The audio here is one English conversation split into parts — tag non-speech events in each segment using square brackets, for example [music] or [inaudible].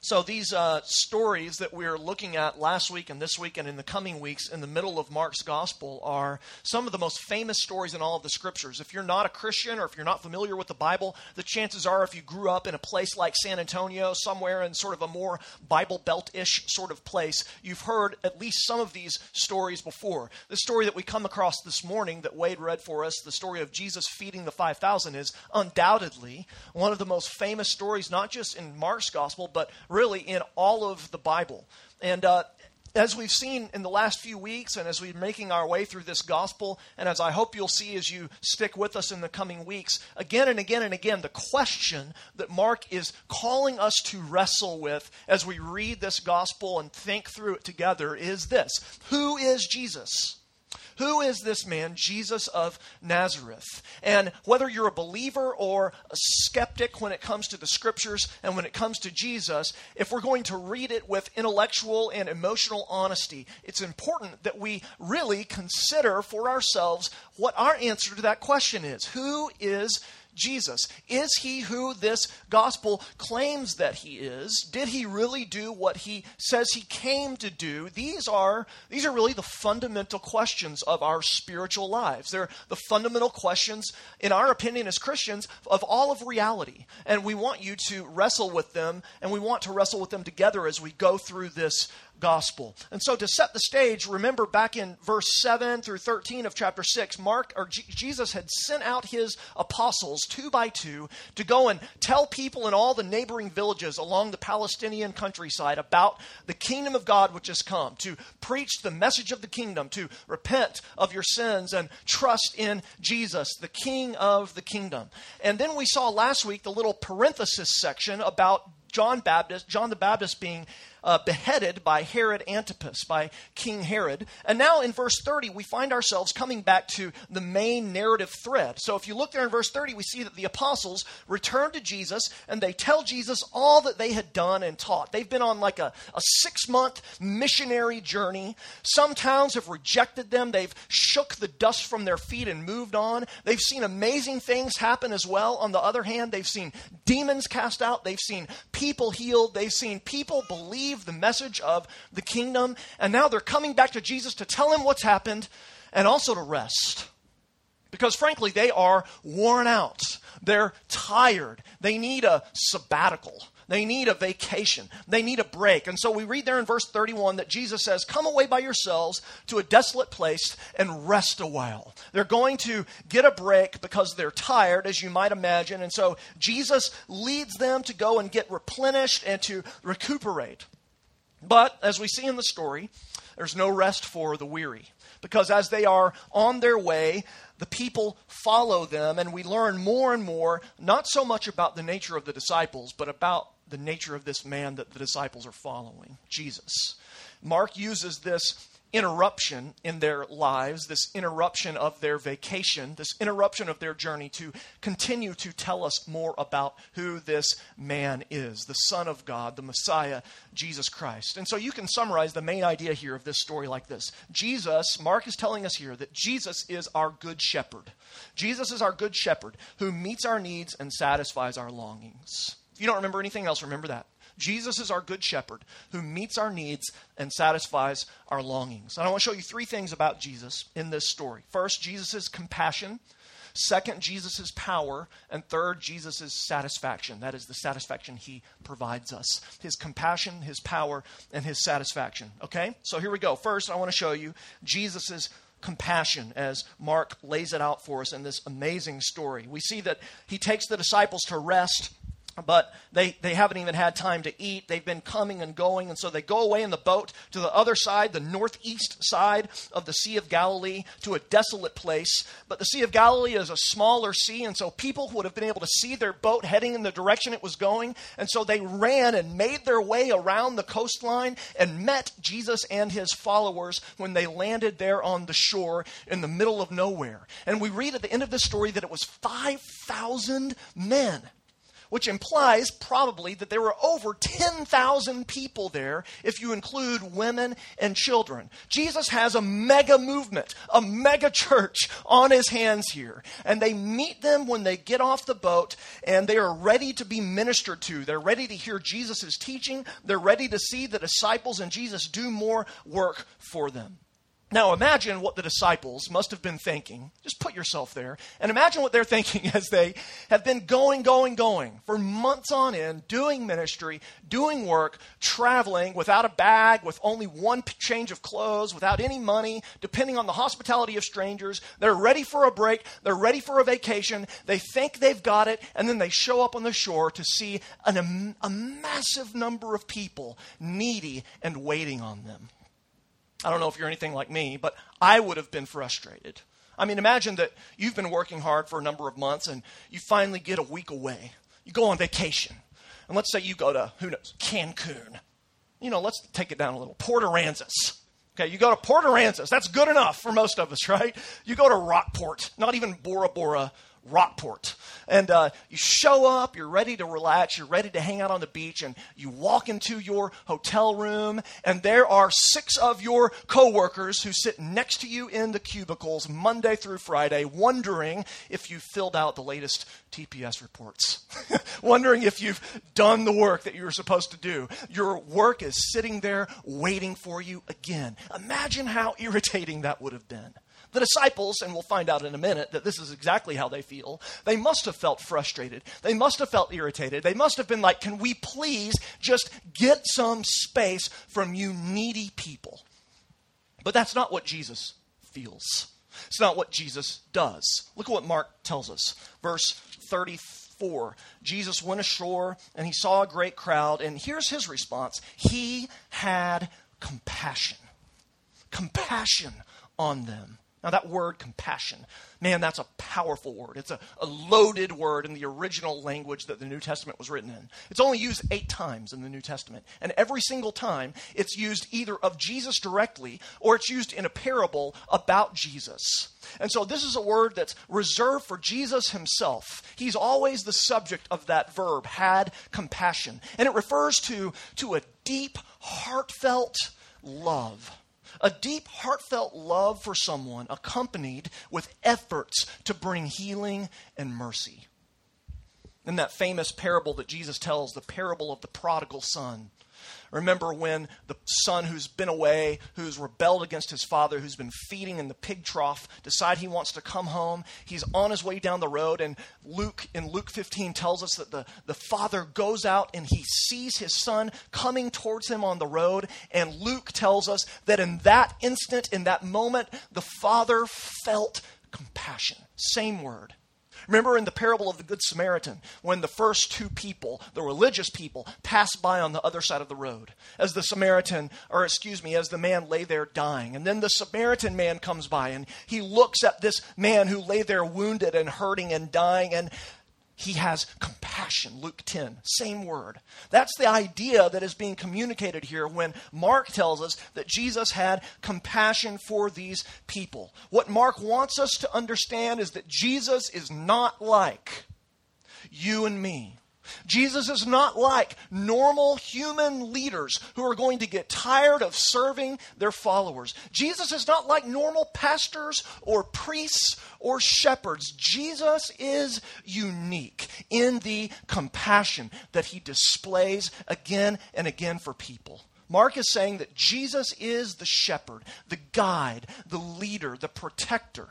So, these uh, stories that we're looking at last week and this week and in the coming weeks in the middle of Mark's gospel are some of the most famous stories in all of the scriptures. If you're not a Christian or if you're not familiar with the Bible, the chances are if you grew up in a place like San Antonio, somewhere in sort of a more Bible Belt ish sort of place, you've heard at least some of these stories before. The story that we come across this morning that Wade read for us, the story of Jesus feeding the 5,000, is undoubtedly one of the most famous stories, not just in Mark's gospel, but really in all of the Bible. And uh, as we've seen in the last few weeks, and as we're making our way through this gospel, and as I hope you'll see as you stick with us in the coming weeks, again and again and again, the question that Mark is calling us to wrestle with as we read this gospel and think through it together is this Who is Jesus? Who is this man, Jesus of Nazareth? And whether you're a believer or a skeptic when it comes to the scriptures and when it comes to Jesus, if we're going to read it with intellectual and emotional honesty, it's important that we really consider for ourselves what our answer to that question is. Who is Jesus? Is he who this gospel claims that he is? Did he really do what he says he came to do? These are these are really the fundamental questions of our spiritual lives. They're the fundamental questions in our opinion as Christians of all of reality. And we want you to wrestle with them and we want to wrestle with them together as we go through this gospel. And so to set the stage, remember back in verse 7 through 13 of chapter 6, Mark or G- Jesus had sent out his apostles two by two to go and tell people in all the neighboring villages along the Palestinian countryside about the kingdom of God which has come, to preach the message of the kingdom, to repent of your sins and trust in Jesus, the king of the kingdom. And then we saw last week the little parenthesis section about John Baptist, John the Baptist being uh, beheaded by Herod Antipas, by King Herod. And now in verse 30, we find ourselves coming back to the main narrative thread. So if you look there in verse 30, we see that the apostles return to Jesus and they tell Jesus all that they had done and taught. They've been on like a, a six month missionary journey. Some towns have rejected them, they've shook the dust from their feet and moved on. They've seen amazing things happen as well. On the other hand, they've seen demons cast out, they've seen people healed, they've seen people believe the message of the kingdom, and now they're coming back to Jesus to tell him what's happened and also to rest. Because frankly, they are worn out. They're tired. They need a sabbatical. They need a vacation. They need a break. And so we read there in verse 31 that Jesus says, Come away by yourselves to a desolate place and rest a while. They're going to get a break because they're tired, as you might imagine. And so Jesus leads them to go and get replenished and to recuperate. But as we see in the story, there's no rest for the weary. Because as they are on their way, the people follow them, and we learn more and more, not so much about the nature of the disciples, but about the nature of this man that the disciples are following Jesus. Mark uses this interruption in their lives, this interruption of their vacation, this interruption of their journey to continue to tell us more about who this man is, the Son of God, the Messiah, Jesus Christ. And so you can summarize the main idea here of this story like this Jesus, Mark is telling us here that Jesus is our good shepherd. Jesus is our good shepherd who meets our needs and satisfies our longings. If you don't remember anything else, remember that. Jesus is our good shepherd who meets our needs and satisfies our longings. And I want to show you three things about Jesus in this story. First, Jesus' compassion. Second, Jesus' power. And third, Jesus' satisfaction. That is the satisfaction he provides us his compassion, his power, and his satisfaction. Okay? So here we go. First, I want to show you Jesus' compassion as Mark lays it out for us in this amazing story. We see that he takes the disciples to rest but they, they haven't even had time to eat. They've been coming and going, and so they go away in the boat to the other side, the northeast side of the Sea of Galilee, to a desolate place. But the Sea of Galilee is a smaller sea, and so people would have been able to see their boat heading in the direction it was going, and so they ran and made their way around the coastline and met Jesus and his followers when they landed there on the shore in the middle of nowhere. And we read at the end of the story that it was 5,000 men which implies probably that there were over 10,000 people there if you include women and children. Jesus has a mega movement, a mega church on his hands here. And they meet them when they get off the boat and they are ready to be ministered to. They're ready to hear Jesus' teaching. They're ready to see the disciples and Jesus do more work for them. Now imagine what the disciples must have been thinking. Just put yourself there and imagine what they're [laughs] thinking as they have been going, going, going for months on end, doing ministry, doing work, traveling without a bag, with only one change of clothes, without any money, depending on the hospitality of strangers. They're ready for a break. They're ready for a vacation. They think they've got it. And then they show up on the shore to see an, a massive number of people needy and waiting on them. I don't know if you're anything like me, but I would have been frustrated. I mean, imagine that you've been working hard for a number of months and you finally get a week away. You go on vacation. And let's say you go to, who knows, Cancun. You know, let's take it down a little. Port Aransas. Okay, you go to Port Aransas. That's good enough for most of us, right? You go to Rockport, not even Bora Bora, Rockport. And uh, you show up, you're ready to relax, you're ready to hang out on the beach, and you walk into your hotel room, and there are six of your coworkers who sit next to you in the cubicles Monday through Friday, wondering if you filled out the latest TPS reports, [laughs] wondering if you've done the work that you were supposed to do. Your work is sitting there waiting for you again. Imagine how irritating that would have been. The disciples, and we'll find out in a minute that this is exactly how they feel, they must have felt frustrated. They must have felt irritated. They must have been like, Can we please just get some space from you needy people? But that's not what Jesus feels. It's not what Jesus does. Look at what Mark tells us. Verse 34. Jesus went ashore and he saw a great crowd, and here's his response He had compassion. Compassion on them now, that word compassion, man, that's a powerful word. It's a, a, loaded word in the original language that the New Testament was written in. It's only used eight times in the New Testament. And every single time, it's used either of Jesus directly or it's used in a parable about Jesus. And so, this is a word that's reserved for Jesus himself. He's always the subject of that verb, had compassion. And it refers to, to a deep, heartfelt love a deep, heartfelt love for someone accompanied with efforts to bring healing and mercy. In that famous parable that Jesus tells, the parable of the prodigal son, Remember when the son who's been away, who's rebelled against his father, who's been feeding in the pig trough, decide he wants to come home. He's on his way down the road, and Luke in Luke 15 tells us that the, the father goes out and he sees his son coming towards him on the road. And Luke tells us that in that instant, in that moment, the father felt compassion. Same word. Remember in the parable of the Good Samaritan, when the first two people, the religious people, passed by on the other side of the road, as the Samaritan, or excuse me, as the man lay there dying. And then the Samaritan man comes by and he looks at this man who lay there wounded and hurting and dying, and he has compassion. Luke 10, same word. That's the idea that is being communicated here when Mark tells us that Jesus had compassion for these people. What Mark wants us to understand is that Jesus is not like you and me. Jesus is not like normal human leaders who are going to get tired of serving their followers. Jesus is not like normal pastors or priests or shepherds. Jesus is unique in the compassion that he displays again and again for people. Mark is saying that Jesus is the shepherd, the guide, the leader, the protector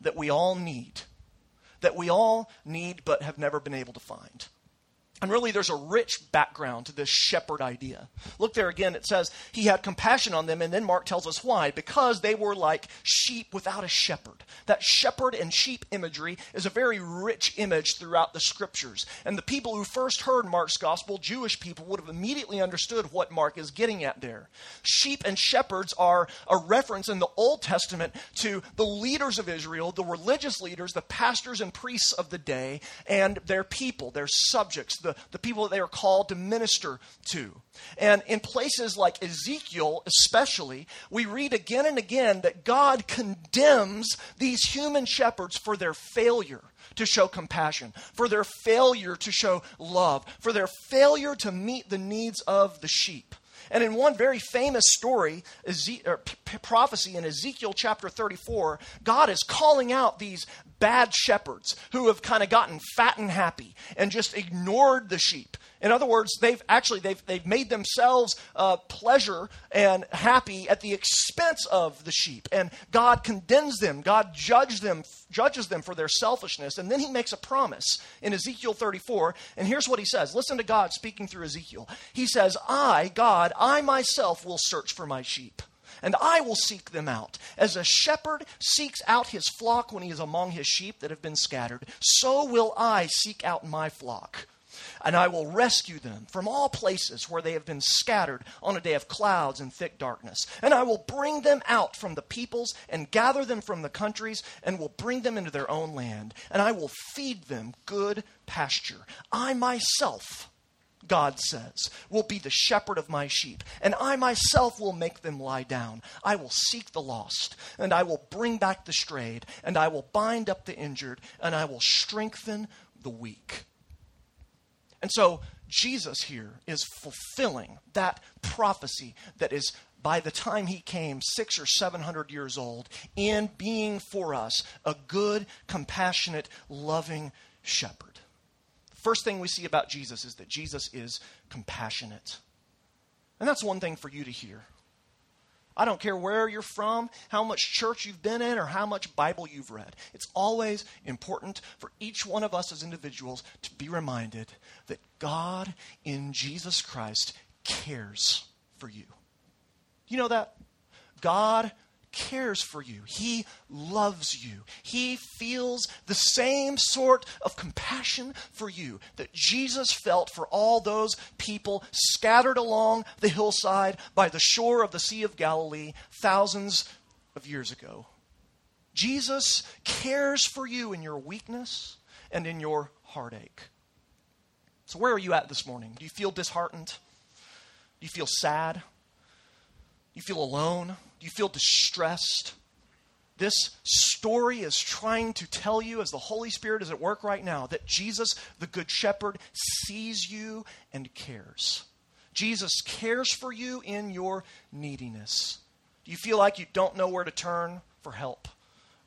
that we all need. That we all need but have never been able to find. And really, there's a rich background to this shepherd idea. Look there again, it says he had compassion on them, and then Mark tells us why. Because they were like sheep without a shepherd. That shepherd and sheep imagery is a very rich image throughout the scriptures. And the people who first heard Mark's gospel, Jewish people, would have immediately understood what Mark is getting at there. Sheep and shepherds are a reference in the Old Testament to the leaders of Israel, the religious leaders, the pastors and priests of the day, and their people, their subjects, the the, the people that they are called to minister to. And in places like Ezekiel, especially, we read again and again that God condemns these human shepherds for their failure to show compassion, for their failure to show love, for their failure to meet the needs of the sheep. And in one very famous story, Eze- prophecy in Ezekiel chapter 34, God is calling out these bad shepherds who have kind of gotten fat and happy and just ignored the sheep. In other words, they've actually they've, they've made themselves uh, pleasure and happy at the expense of the sheep, and God condemns them. God judges them, judges them for their selfishness, and then He makes a promise in Ezekiel 34. And here's what He says: Listen to God speaking through Ezekiel. He says, "I, God, I myself will search for my sheep." and I will seek them out. As a shepherd seeks out his flock when he is among his sheep that have been scattered, so will I seek out my flock and I will rescue them from all places where they have been scattered on a day of clouds and thick darkness. And I will bring them out from the peoples and gather them from the countries and will bring them into their own land. And I will feed them good pasture. I myself. God says, will be the shepherd of my sheep, and I myself will make them lie down. I will seek the lost, and I will bring back the strayed, and I will bind up the injured, and I will strengthen the weak. And so Jesus here is fulfilling that prophecy that is by the time he came, six or seven hundred years old, in being for us a good, compassionate, loving shepherd. First thing we see about Jesus is that Jesus is compassionate. And that's one thing for you to hear. I don't care where you're from, how much church you've been in, or how much Bible you've read. It's always important for each one of us as individuals to be reminded that God in Jesus Christ cares for you. You know that? God cares for you. He loves you. He feels the same sort of compassion for you that Jesus felt for all those people scattered along the hillside by the shore of the Sea of Galilee thousands of years ago. Jesus cares for you in your weakness and in your heartache. So, where are you at this morning? Do you feel disheartened? Do you feel sad? Do you feel alone? Do you feel distressed? This story is trying to tell you, as the Holy Spirit is at work right now, that Jesus, the Good Shepherd, sees you and cares. Jesus cares for you in your neediness. Do you feel like you don't know where to turn for help?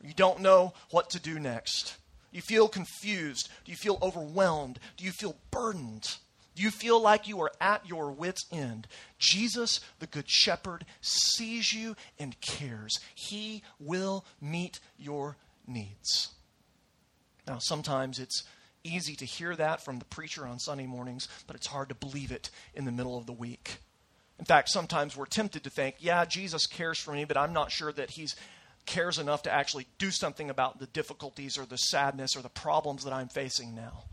You don't know what to do next? You feel confused? Do you feel overwhelmed? Do you feel burdened? You feel like you are at your wits' end? Jesus, the Good Shepherd, sees you and cares. He will meet your needs. Now, sometimes it's easy to hear that from the preacher on Sunday mornings, but it's hard to believe it in the middle of the week. In fact, sometimes we're tempted to think, yeah, Jesus cares for me, but I'm not sure that he cares enough to actually do something about the difficulties or the sadness or the problems that I'm facing now.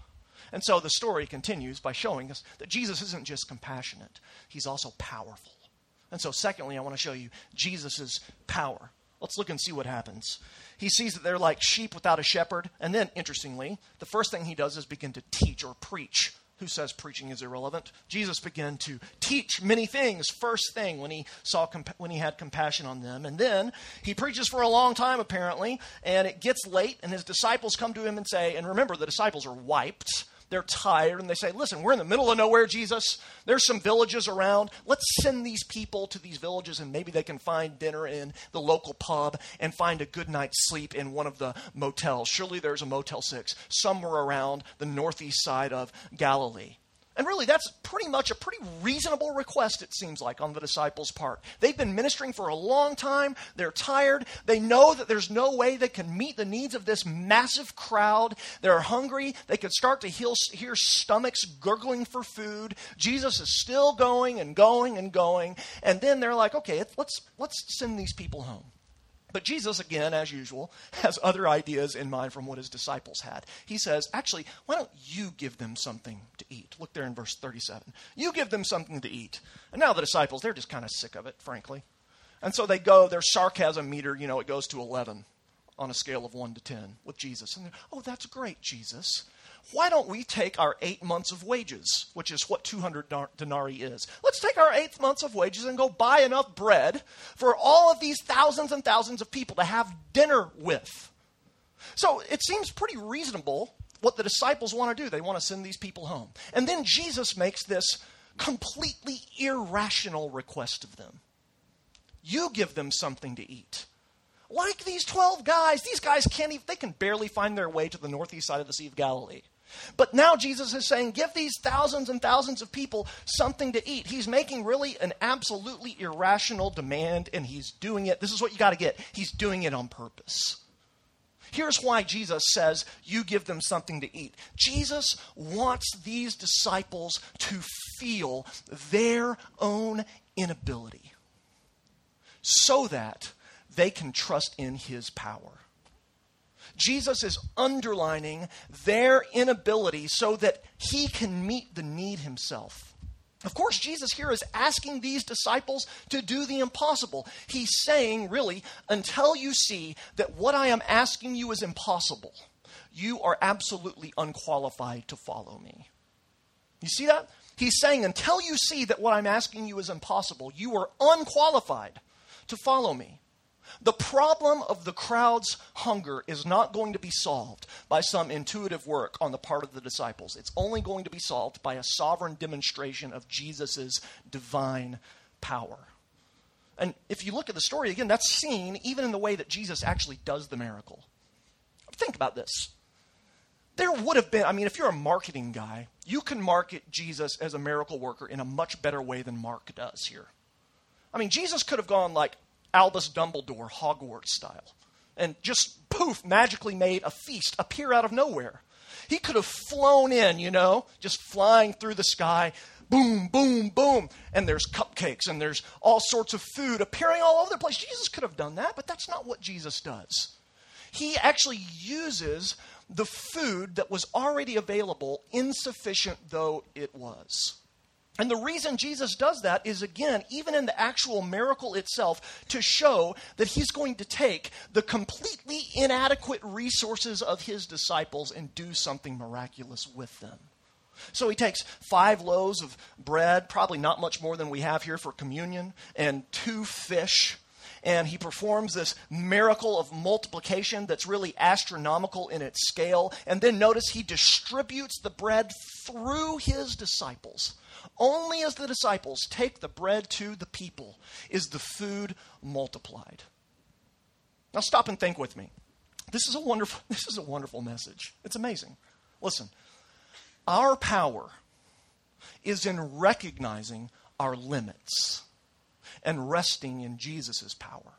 And so the story continues by showing us that Jesus isn't just compassionate, he's also powerful. And so, secondly, I want to show you Jesus' power. Let's look and see what happens. He sees that they're like sheep without a shepherd. And then, interestingly, the first thing he does is begin to teach or preach. Who says preaching is irrelevant? Jesus began to teach many things first thing when he saw when he had compassion on them. And then he preaches for a long time apparently, and it gets late and his disciples come to him and say, and remember the disciples are wiped they're tired and they say, Listen, we're in the middle of nowhere, Jesus. There's some villages around. Let's send these people to these villages and maybe they can find dinner in the local pub and find a good night's sleep in one of the motels. Surely there's a Motel 6 somewhere around the northeast side of Galilee. And really, that's pretty much a pretty reasonable request, it seems like, on the disciples' part. They've been ministering for a long time. They're tired. They know that there's no way they can meet the needs of this massive crowd. They're hungry. They could start to hear, hear stomachs gurgling for food. Jesus is still going and going and going. And then they're like, okay, let's, let's send these people home. But Jesus, again, as usual, [laughs] has other ideas in mind from what his disciples had. He says, actually, why don't you give them something to eat? Look there in verse 37. You give them something to eat. And now the disciples, they're just kind of sick of it, frankly. And so they go, their sarcasm meter, you know, it goes to 11 on a scale of 1 to 10 with Jesus. And oh, that's great, Jesus why don't we take our eight months of wages, which is what 200 denarii is? Let's take our eight months of wages and go buy enough bread for all of these thousands and thousands of people to have dinner with. So it seems pretty reasonable what the disciples want to do. They want to send these people home. And then Jesus makes this completely irrational request of them You give them something to eat. Like these 12 guys, these guys can't even, they can barely find their way to the northeast side of the Sea of Galilee. But now Jesus is saying, give these thousands and thousands of people something to eat. He's making really an absolutely irrational demand, and he's doing it. This is what you got to get. He's doing it on purpose. Here's why Jesus says, You give them something to eat. Jesus wants these disciples to feel their own inability so that they can trust in his power. Jesus is underlining their inability so that he can meet the need himself. Of course, Jesus here is asking these disciples to do the impossible. He's saying, really, until you see that what I am asking you is impossible, you are absolutely unqualified to follow me. You see that? He's saying, until you see that what I'm asking you is impossible, you are unqualified to follow me. The problem of the crowd's hunger is not going to be solved by some intuitive work on the part of the disciples. It's only going to be solved by a sovereign demonstration of Jesus' divine power. And if you look at the story again, that's seen even in the way that Jesus actually does the miracle. Think about this. There would have been, I mean, if you're a marketing guy, you can market Jesus as a miracle worker in a much better way than Mark does here. I mean, Jesus could have gone like, Albus Dumbledore, Hogwarts style, and just poof, magically made a feast appear out of nowhere. He could have flown in, you know, just flying through the sky, boom, boom, boom, and there's cupcakes and there's all sorts of food appearing all over the place. Jesus could have done that, but that's not what Jesus does. He actually uses the food that was already available, insufficient though it was. And the reason Jesus does that is, again, even in the actual miracle itself, to show that he's going to take the completely inadequate resources of his disciples and do something miraculous with them. So he takes five loaves of bread, probably not much more than we have here for communion, and two fish. And he performs this miracle of multiplication that's really astronomical in its scale. And then notice he distributes the bread through his disciples only as the disciples take the bread to the people is the food multiplied. Now stop and think with me. This is a wonderful [laughs] this is a wonderful message. It's amazing. Listen. Our power is in recognizing our limits and resting in Jesus' power.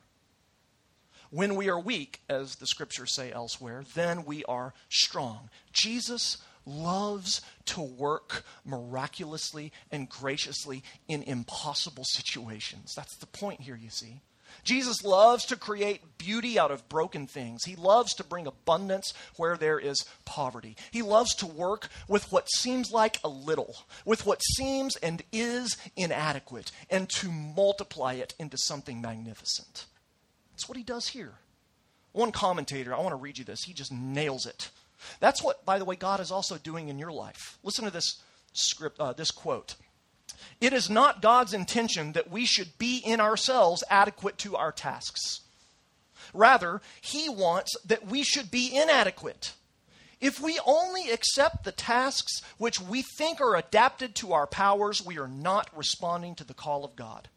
When we are weak, as the scriptures say elsewhere, then we are strong. Jesus loves to work miraculously and graciously in impossible situations. That's the point here, you see. Jesus loves to create beauty out of broken things. He loves to bring abundance where there is poverty. He loves to work with what seems like a little, with what seems and is inadequate, and to multiply it into something magnificent. That's what he does here. One commentator, I want to read you this, he just nails it. That's what, by the way, God is also doing in your life. Listen to this script, uh, this quote. It is not God's intention that we should be in ourselves adequate to our tasks. Rather, He wants that we should be inadequate. If we only accept the tasks which we think are adapted to our powers, we are not responding to the call of God.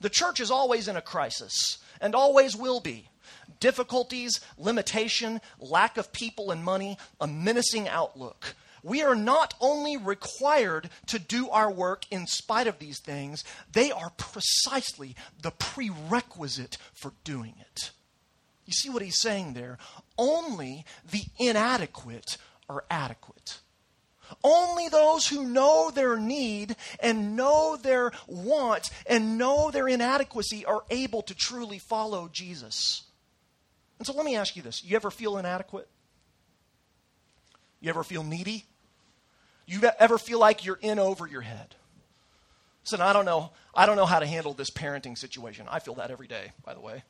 The church is always in a crisis and always will be difficulties, limitation, lack of people and money, a menacing outlook. We are not only required to do our work in spite of these things, they are precisely the prerequisite for doing it. You see what he's saying there? Only the inadequate are adequate. Only those who know their need and know their want and know their inadequacy are able to truly follow Jesus. And so let me ask you this you ever feel inadequate? You ever feel needy? You ever feel like you're in over your head? Listen, I don't know. I don't know how to handle this parenting situation. I feel that every day, by the way.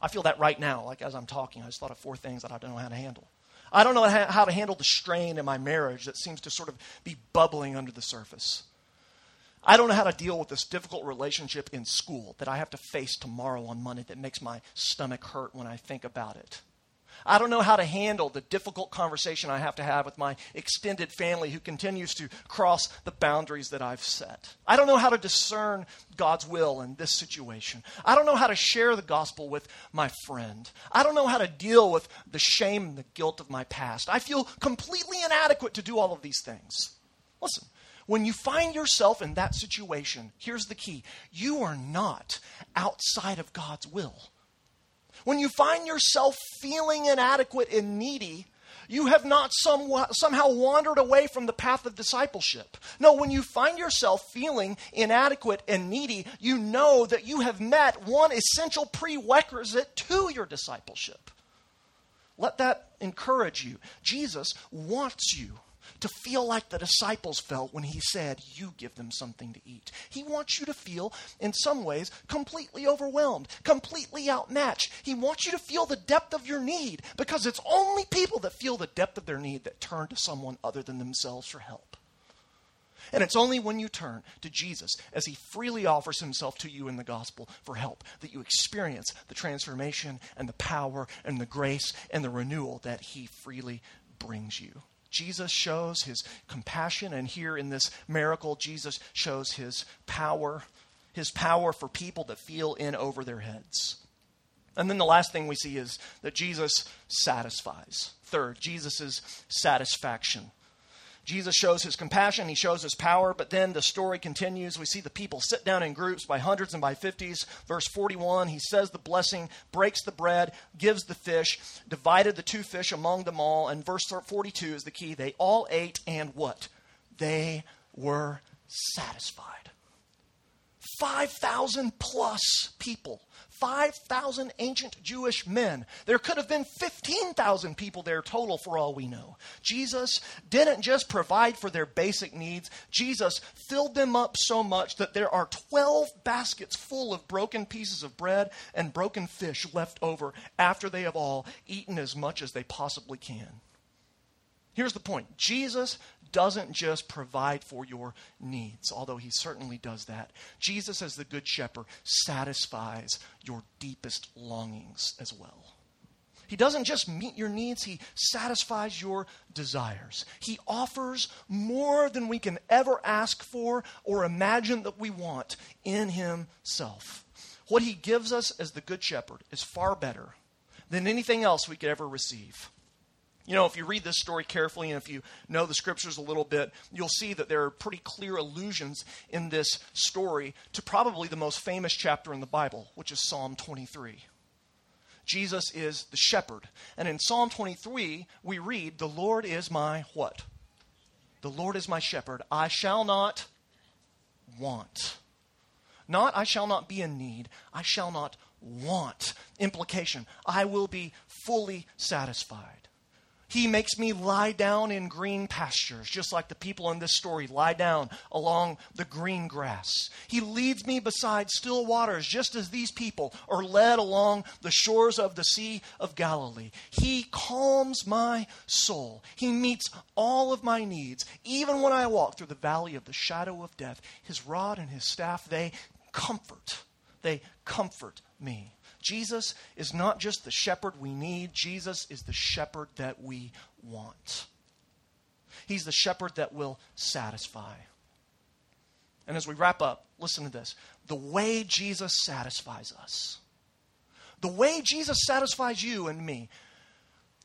I feel that right now, like as I'm talking. I just thought of four things that I don't know how to handle. I don't know how to handle the strain in my marriage that seems to sort of be bubbling under the surface. I don't know how to deal with this difficult relationship in school that I have to face tomorrow on Monday that makes my stomach hurt when I think about it. I don't know how to handle the difficult conversation I have to have with my extended family who continues to cross the boundaries that I've set. I don't know how to discern God's will in this situation. I don't know how to share the gospel with my friend. I don't know how to deal with the shame and the guilt of my past. I feel completely inadequate to do all of these things. Listen, when you find yourself in that situation, here's the key you are not outside of God's will. When you find yourself feeling inadequate and needy, you have not somewhat, somehow wandered away from the path of discipleship. No, when you find yourself feeling inadequate and needy, you know that you have met one essential prerequisite to your discipleship. Let that encourage you. Jesus wants you to feel like the disciples felt when he said, You give them something to eat. He wants you to feel, in some ways, completely overwhelmed, completely outmatched. He wants you to feel the depth of your need because it's only people that feel the depth of their need that turn to someone other than themselves for help. And it's only when you turn to Jesus as he freely offers himself to you in the gospel for help that you experience the transformation and the power and the grace and the renewal that he freely brings you. Jesus shows his compassion, and here in this miracle, Jesus shows his power, his power for people that feel in over their heads. And then the last thing we see is that Jesus satisfies. Third, Jesus' satisfaction. Jesus shows his compassion, he shows his power, but then the story continues. We see the people sit down in groups by hundreds and by fifties. Verse 41, he says the blessing, breaks the bread, gives the fish, divided the two fish among them all. And verse 42 is the key. They all ate, and what? They were satisfied. 5,000 plus people 5,000 ancient Jewish men. There could have been 15,000 people there total for all we know. Jesus didn't just provide for their basic needs, Jesus filled them up so much that there are 12 baskets full of broken pieces of bread and broken fish left over after they have all eaten as much as they possibly can. Here's the point Jesus doesn't just provide for your needs, although he certainly does that. Jesus, as the Good Shepherd, satisfies your deepest longings as well. He doesn't just meet your needs, He satisfies your desires. He offers more than we can ever ask for or imagine that we want in Himself. What He gives us as the Good Shepherd is far better than anything else we could ever receive. You know, if you read this story carefully and if you know the scriptures a little bit, you'll see that there are pretty clear allusions in this story to probably the most famous chapter in the Bible, which is Psalm 23. Jesus is the shepherd. And in Psalm 23, we read, The Lord is my what? The Lord is my shepherd. I shall not want. Not, I shall not be in need. I shall not want. Implication, I will be fully satisfied. He makes me lie down in green pastures, just like the people in this story lie down along the green grass. He leads me beside still waters, just as these people are led along the shores of the Sea of Galilee. He calms my soul. He meets all of my needs. Even when I walk through the valley of the shadow of death, his rod and his staff, they comfort. They comfort me. Jesus is not just the shepherd we need, Jesus is the shepherd that we want. He's the shepherd that will satisfy. And as we wrap up, listen to this. The way Jesus satisfies us, the way Jesus satisfies you and me,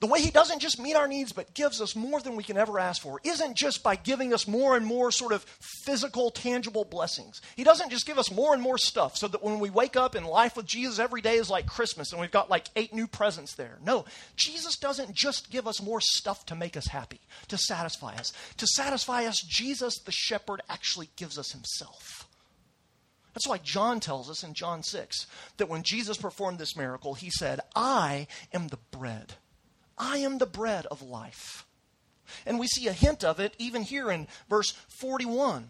the way He doesn't just meet our needs, but gives us more than we can ever ask for, isn't just by giving us more and more sort of physical, tangible blessings. He doesn't just give us more and more stuff so that when we wake up in life with Jesus, every day is like Christmas and we've got like eight new presents there. No, Jesus doesn't just give us more stuff to make us happy, to satisfy us. To satisfy us, Jesus, the shepherd, actually gives us Himself. That's why John tells us in John 6 that when Jesus performed this miracle, He said, I am the bread I am the bread of life. And we see a hint of it even here in verse 41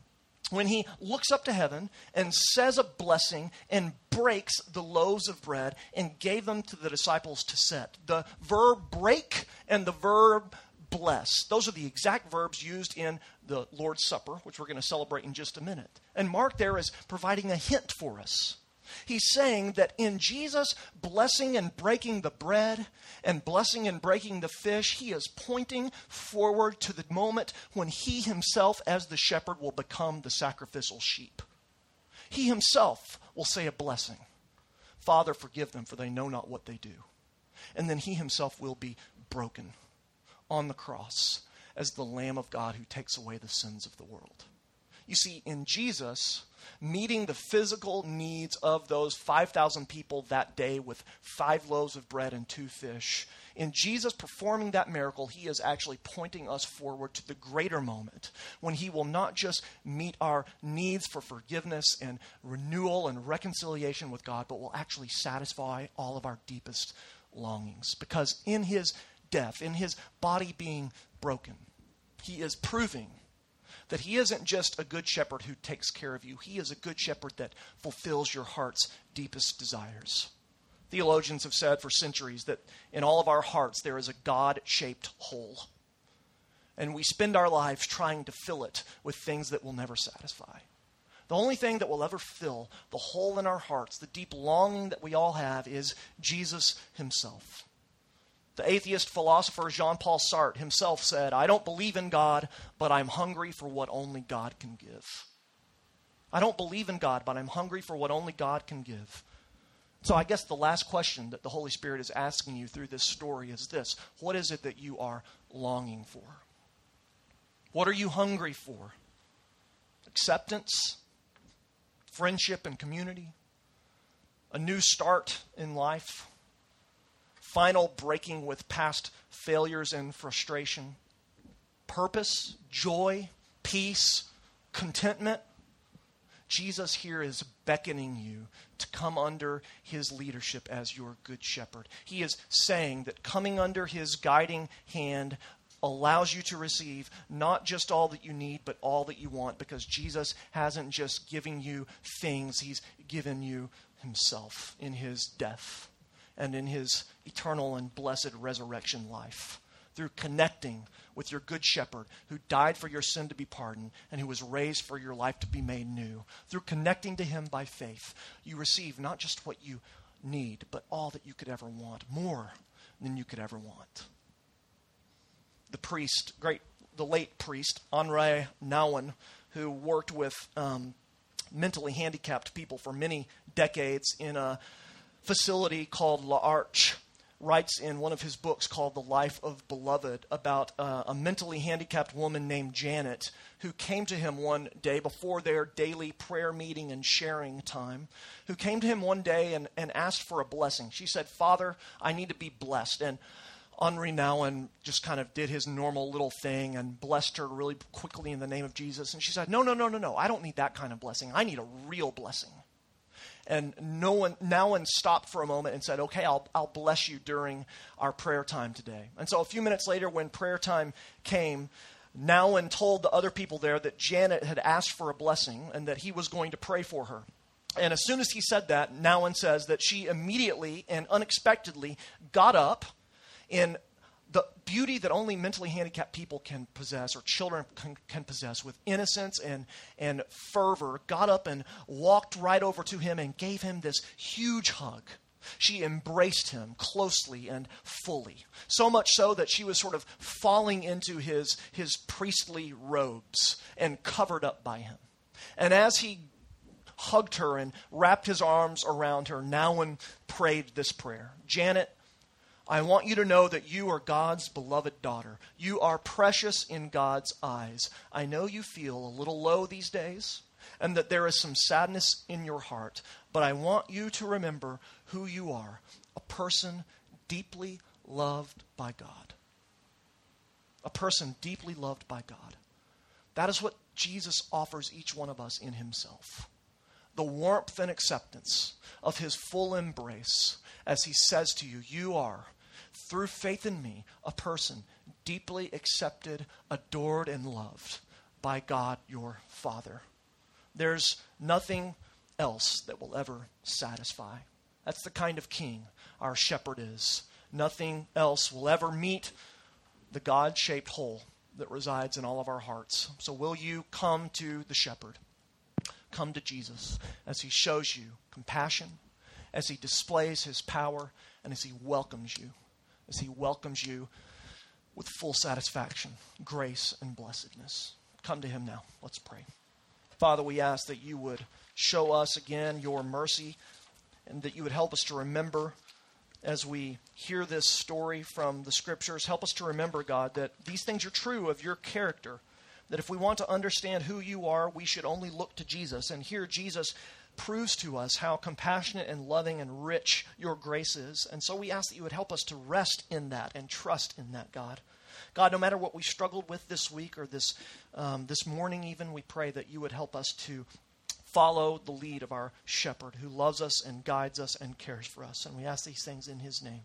when he looks up to heaven and says a blessing and breaks the loaves of bread and gave them to the disciples to set. The verb break and the verb bless. Those are the exact verbs used in the Lord's Supper, which we're going to celebrate in just a minute. And Mark there is providing a hint for us He's saying that in Jesus blessing and breaking the bread and blessing and breaking the fish, he is pointing forward to the moment when he himself, as the shepherd, will become the sacrificial sheep. He himself will say a blessing Father, forgive them, for they know not what they do. And then he himself will be broken on the cross as the Lamb of God who takes away the sins of the world. You see, in Jesus, meeting the physical needs of those 5,000 people that day with five loaves of bread and two fish. In Jesus performing that miracle, he is actually pointing us forward to the greater moment when he will not just meet our needs for forgiveness and renewal and reconciliation with God, but will actually satisfy all of our deepest longings. Because in his death, in his body being broken, he is proving that he isn't just a good shepherd who takes care of you, he is a good shepherd that fulfills your heart's deepest desires. Theologians have said for centuries that in all of our hearts there is a God shaped hole. And we spend our lives trying to fill it with things that will never satisfy. The only thing that will ever fill the hole in our hearts, the deep longing that we all have, is Jesus Himself. The atheist philosopher Jean Paul Sartre himself said, I don't believe in God, but I'm hungry for what only God can give. I don't believe in God, but I'm hungry for what only God can give. So I guess the last question that the Holy Spirit is asking you through this story is this What is it that you are longing for? What are you hungry for? Acceptance? Friendship and community? A new start in life? Final breaking with past failures and frustration, purpose, joy, peace, contentment. Jesus here is beckoning you to come under his leadership as your good shepherd. He is saying that coming under his guiding hand allows you to receive not just all that you need, but all that you want, because Jesus hasn't just given you things, he's given you himself in his death and in his eternal and blessed resurrection life through connecting with your good shepherd who died for your sin to be pardoned and who was raised for your life to be made new. Through connecting to him by faith, you receive not just what you need, but all that you could ever want, more than you could ever want. The priest, great, the late priest, Henri Nouwen, who worked with um, mentally handicapped people for many decades in a facility called La L'Arche writes in one of his books called The Life of Beloved about uh, a mentally handicapped woman named Janet who came to him one day before their daily prayer meeting and sharing time, who came to him one day and, and asked for a blessing. She said, Father, I need to be blessed. And Henri Nouwen just kind of did his normal little thing and blessed her really quickly in the name of Jesus. And she said, No, no, no, no, no. I don't need that kind of blessing. I need a real blessing. And no one, Nouwen stopped for a moment and said, Okay, I'll, I'll bless you during our prayer time today. And so a few minutes later, when prayer time came, Nouwen told the other people there that Janet had asked for a blessing and that he was going to pray for her. And as soon as he said that, Nouwen says that she immediately and unexpectedly got up in the beauty that only mentally handicapped people can possess or children can, can, possess with innocence and, and fervor, got up and walked right over to him and gave him this huge hug. She embraced him closely and fully, so much so that she was sort of falling into his, his priestly robes and covered up by him. And as he hugged her and wrapped his arms around her, Nouwen prayed this prayer Janet, I want you to know that you are God's beloved daughter. You are precious in God's eyes. I know you feel a little low these days and that there is some sadness in your heart, but I want you to remember who you are a person deeply loved by God. A person deeply loved by God. That is what Jesus offers each one of us in Himself. The warmth and acceptance of His full embrace as He says to you, You are through faith in me, a person deeply accepted, adored, and loved by God your Father. There's nothing else that will ever satisfy. That's the kind of king our shepherd is. Nothing else will ever meet the God shaped hole that resides in all of our hearts. So, will you come to the shepherd? come to Jesus as he shows you compassion, as he displays his power, and as he welcomes you, as he welcomes you with full satisfaction, grace, and blessedness. Come to him now. Let's pray. Father, we ask that you would show us again your mercy and that you would help us to remember as we hear this story from the scriptures. Help us to remember, God, that these things are true of your character. That if we want to understand who you are, we should only look to Jesus. And here, Jesus proves to us how compassionate and loving and rich your grace is. And so we ask that you would help us to rest in that and trust in that, God. God, no matter what we struggled with this week or this, um, this morning, even, we pray that you would help us to follow the lead of our shepherd who loves us and guides us and cares for us. And we ask these things in his name.